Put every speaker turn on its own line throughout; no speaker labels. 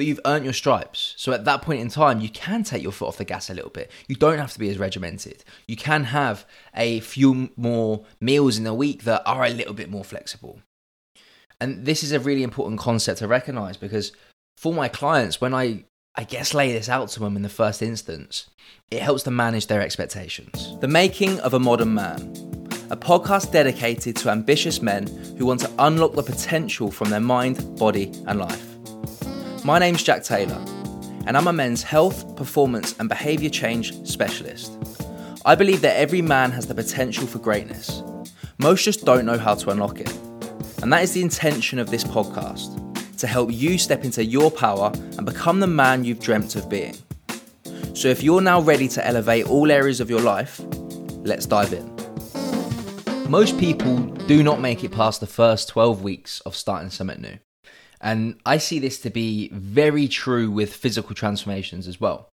but you've earned your stripes. So at that point in time, you can take your foot off the gas a little bit. You don't have to be as regimented. You can have a few more meals in a week that are a little bit more flexible. And this is a really important concept to recognize because for my clients, when I I guess lay this out to them in the first instance, it helps them manage their expectations. The Making of a Modern Man, a podcast dedicated to ambitious men who want to unlock the potential from their mind, body, and life. My name's Jack Taylor, and I'm a men's health, performance, and behaviour change specialist. I believe that every man has the potential for greatness. Most just don't know how to unlock it. And that is the intention of this podcast to help you step into your power and become the man you've dreamt of being. So, if you're now ready to elevate all areas of your life, let's dive in. Most people do not make it past the first 12 weeks of starting something new. And I see this to be very true with physical transformations as well.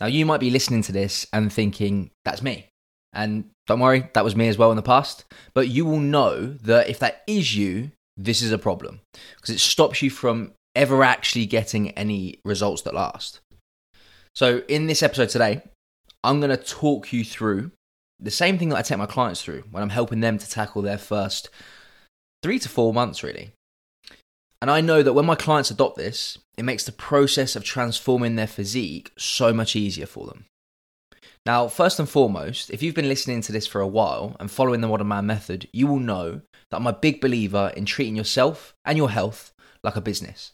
Now, you might be listening to this and thinking, that's me. And don't worry, that was me as well in the past. But you will know that if that is you, this is a problem because it stops you from ever actually getting any results that last. So, in this episode today, I'm going to talk you through the same thing that I take my clients through when I'm helping them to tackle their first three to four months, really. And I know that when my clients adopt this, it makes the process of transforming their physique so much easier for them. Now, first and foremost, if you've been listening to this for a while and following the Modern Man method, you will know that I'm a big believer in treating yourself and your health like a business.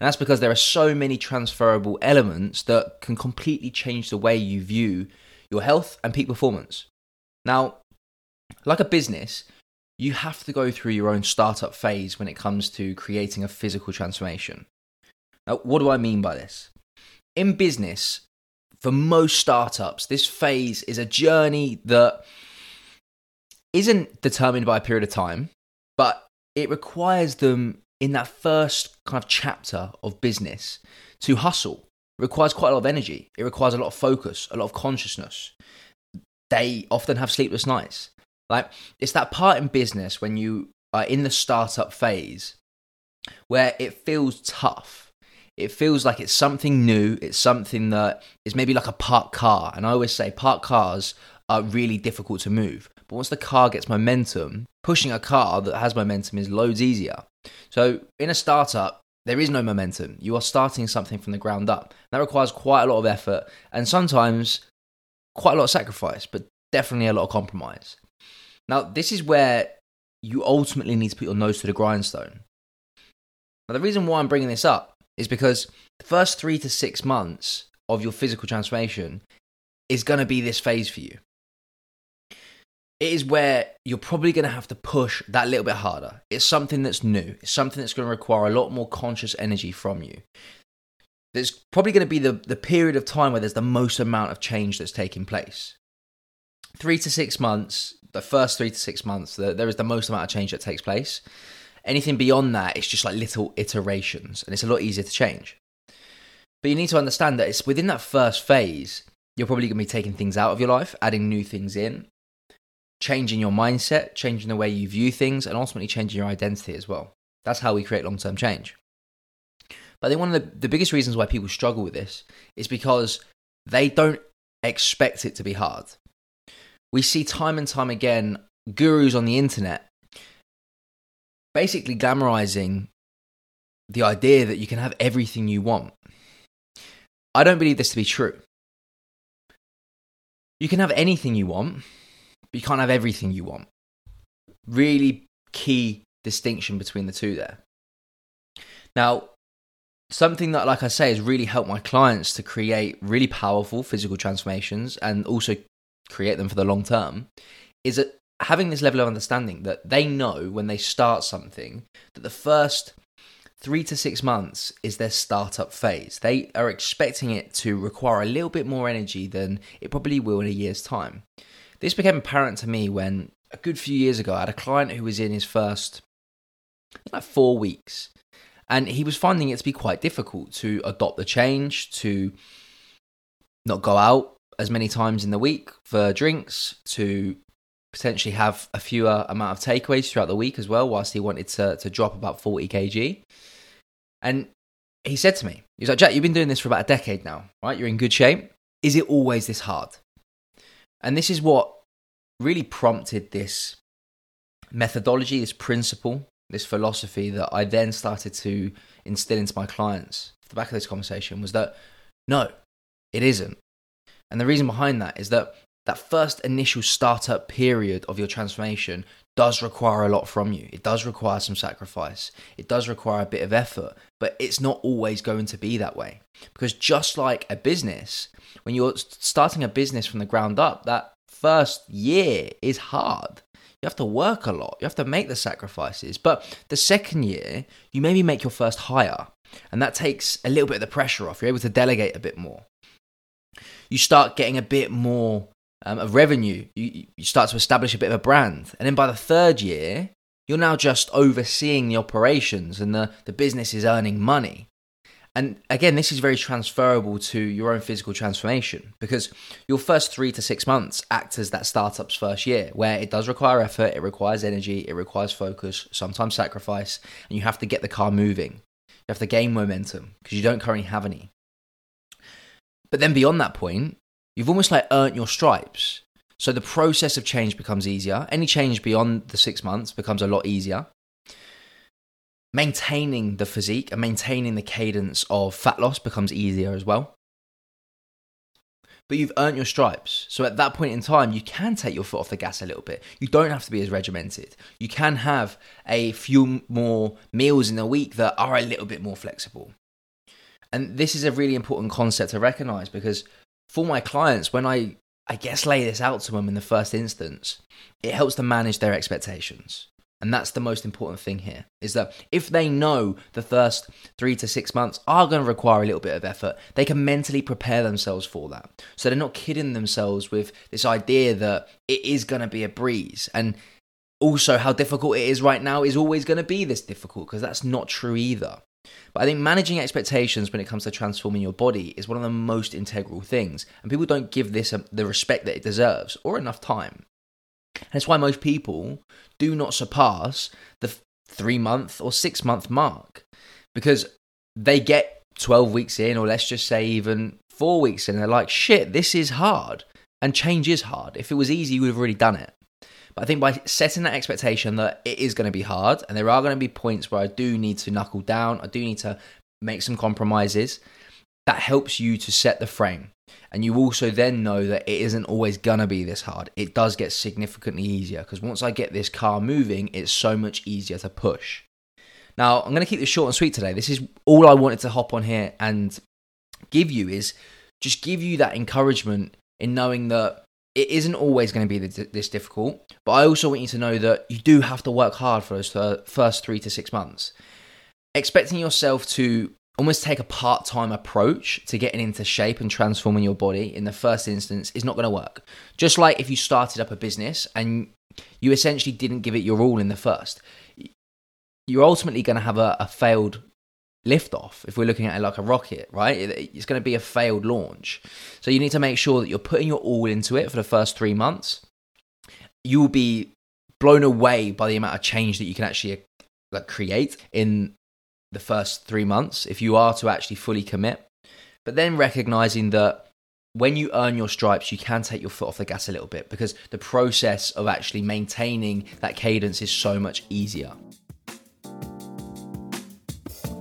And that's because there are so many transferable elements that can completely change the way you view your health and peak performance. Now, like a business, you have to go through your own startup phase when it comes to creating a physical transformation. Now, what do I mean by this? In business, for most startups, this phase is a journey that isn't determined by a period of time, but it requires them in that first kind of chapter of business to hustle. It requires quite a lot of energy. It requires a lot of focus, a lot of consciousness. They often have sleepless nights. Like it's that part in business when you are in the startup phase where it feels tough. It feels like it's something new. It's something that is maybe like a parked car. And I always say parked cars are really difficult to move. But once the car gets momentum, pushing a car that has momentum is loads easier. So in a startup, there is no momentum. You are starting something from the ground up. That requires quite a lot of effort and sometimes quite a lot of sacrifice, but definitely a lot of compromise. Now, this is where you ultimately need to put your nose to the grindstone. Now, the reason why I'm bringing this up is because the first three to six months of your physical transformation is going to be this phase for you it is where you're probably going to have to push that little bit harder. It's something that's new. It's something that's going to require a lot more conscious energy from you. There's probably going to be the, the period of time where there's the most amount of change that's taking place. Three to six months, the first three to six months, the, there is the most amount of change that takes place. Anything beyond that, it's just like little iterations, and it's a lot easier to change. But you need to understand that it's within that first phase, you're probably going to be taking things out of your life, adding new things in, changing your mindset, changing the way you view things, and ultimately changing your identity as well. That's how we create long term change. But I think one of the, the biggest reasons why people struggle with this is because they don't expect it to be hard. We see time and time again gurus on the internet basically glamorizing the idea that you can have everything you want. I don't believe this to be true. You can have anything you want, but you can't have everything you want. Really key distinction between the two there. Now, something that, like I say, has really helped my clients to create really powerful physical transformations and also create them for the long term is that having this level of understanding that they know when they start something that the first three to six months is their startup phase. They are expecting it to require a little bit more energy than it probably will in a year's time. This became apparent to me when a good few years ago I had a client who was in his first like four weeks, and he was finding it to be quite difficult to adopt the change, to not go out as many times in the week for drinks, to potentially have a fewer amount of takeaways throughout the week as well, whilst he wanted to, to drop about 40 kg. And he said to me, he's like, Jack, you've been doing this for about a decade now, right? You're in good shape. Is it always this hard? And this is what really prompted this methodology, this principle, this philosophy that I then started to instill into my clients. The back of this conversation was that no, it isn't. And the reason behind that is that that first initial startup period of your transformation does require a lot from you. It does require some sacrifice. It does require a bit of effort, but it's not always going to be that way. Because just like a business, when you're starting a business from the ground up, that first year is hard. You have to work a lot. You have to make the sacrifices. But the second year, you maybe make your first hire, and that takes a little bit of the pressure off. You're able to delegate a bit more. You start getting a bit more um, of revenue. You, you start to establish a bit of a brand. And then by the third year, you're now just overseeing the operations and the, the business is earning money. And again, this is very transferable to your own physical transformation because your first three to six months act as that startup's first year, where it does require effort, it requires energy, it requires focus, sometimes sacrifice, and you have to get the car moving. You have to gain momentum because you don't currently have any. But then beyond that point, you've almost like earned your stripes. So the process of change becomes easier. Any change beyond the six months becomes a lot easier maintaining the physique and maintaining the cadence of fat loss becomes easier as well. But you've earned your stripes. So at that point in time, you can take your foot off the gas a little bit. You don't have to be as regimented. You can have a few more meals in a week that are a little bit more flexible. And this is a really important concept to recognize because for my clients, when I, I guess, lay this out to them in the first instance, it helps them manage their expectations. And that's the most important thing here is that if they know the first three to six months are going to require a little bit of effort, they can mentally prepare themselves for that. So they're not kidding themselves with this idea that it is going to be a breeze. And also, how difficult it is right now is always going to be this difficult because that's not true either. But I think managing expectations when it comes to transforming your body is one of the most integral things. And people don't give this um, the respect that it deserves or enough time. And it's why most people do not surpass the three month or six month mark because they get 12 weeks in, or let's just say even four weeks in, they're like, shit, this is hard. And change is hard. If it was easy, you would have already done it. But I think by setting that expectation that it is going to be hard and there are going to be points where I do need to knuckle down, I do need to make some compromises, that helps you to set the frame. And you also then know that it isn't always gonna be this hard. It does get significantly easier because once I get this car moving, it's so much easier to push. Now, I'm gonna keep this short and sweet today. This is all I wanted to hop on here and give you is just give you that encouragement in knowing that it isn't always going to be this difficult, but I also want you to know that you do have to work hard for those first three to six months. Expecting yourself to almost take a part time approach to getting into shape and transforming your body in the first instance is not going to work. Just like if you started up a business and you essentially didn't give it your all in the first, you're ultimately going to have a, a failed liftoff if we're looking at it like a rocket, right? It's going to be a failed launch. So you need to make sure that you're putting your all into it for the first three months. You will be blown away by the amount of change that you can actually like create in the first three months if you are to actually fully commit. But then recognizing that when you earn your stripes, you can take your foot off the gas a little bit because the process of actually maintaining that cadence is so much easier.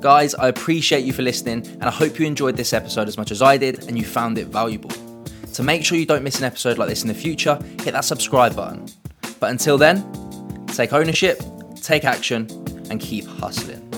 Guys, I appreciate you for listening and I hope you enjoyed this episode as much as I did and you found it valuable. To make sure you don't miss an episode like this in the future, hit that subscribe button. But until then, take ownership, take action, and keep hustling.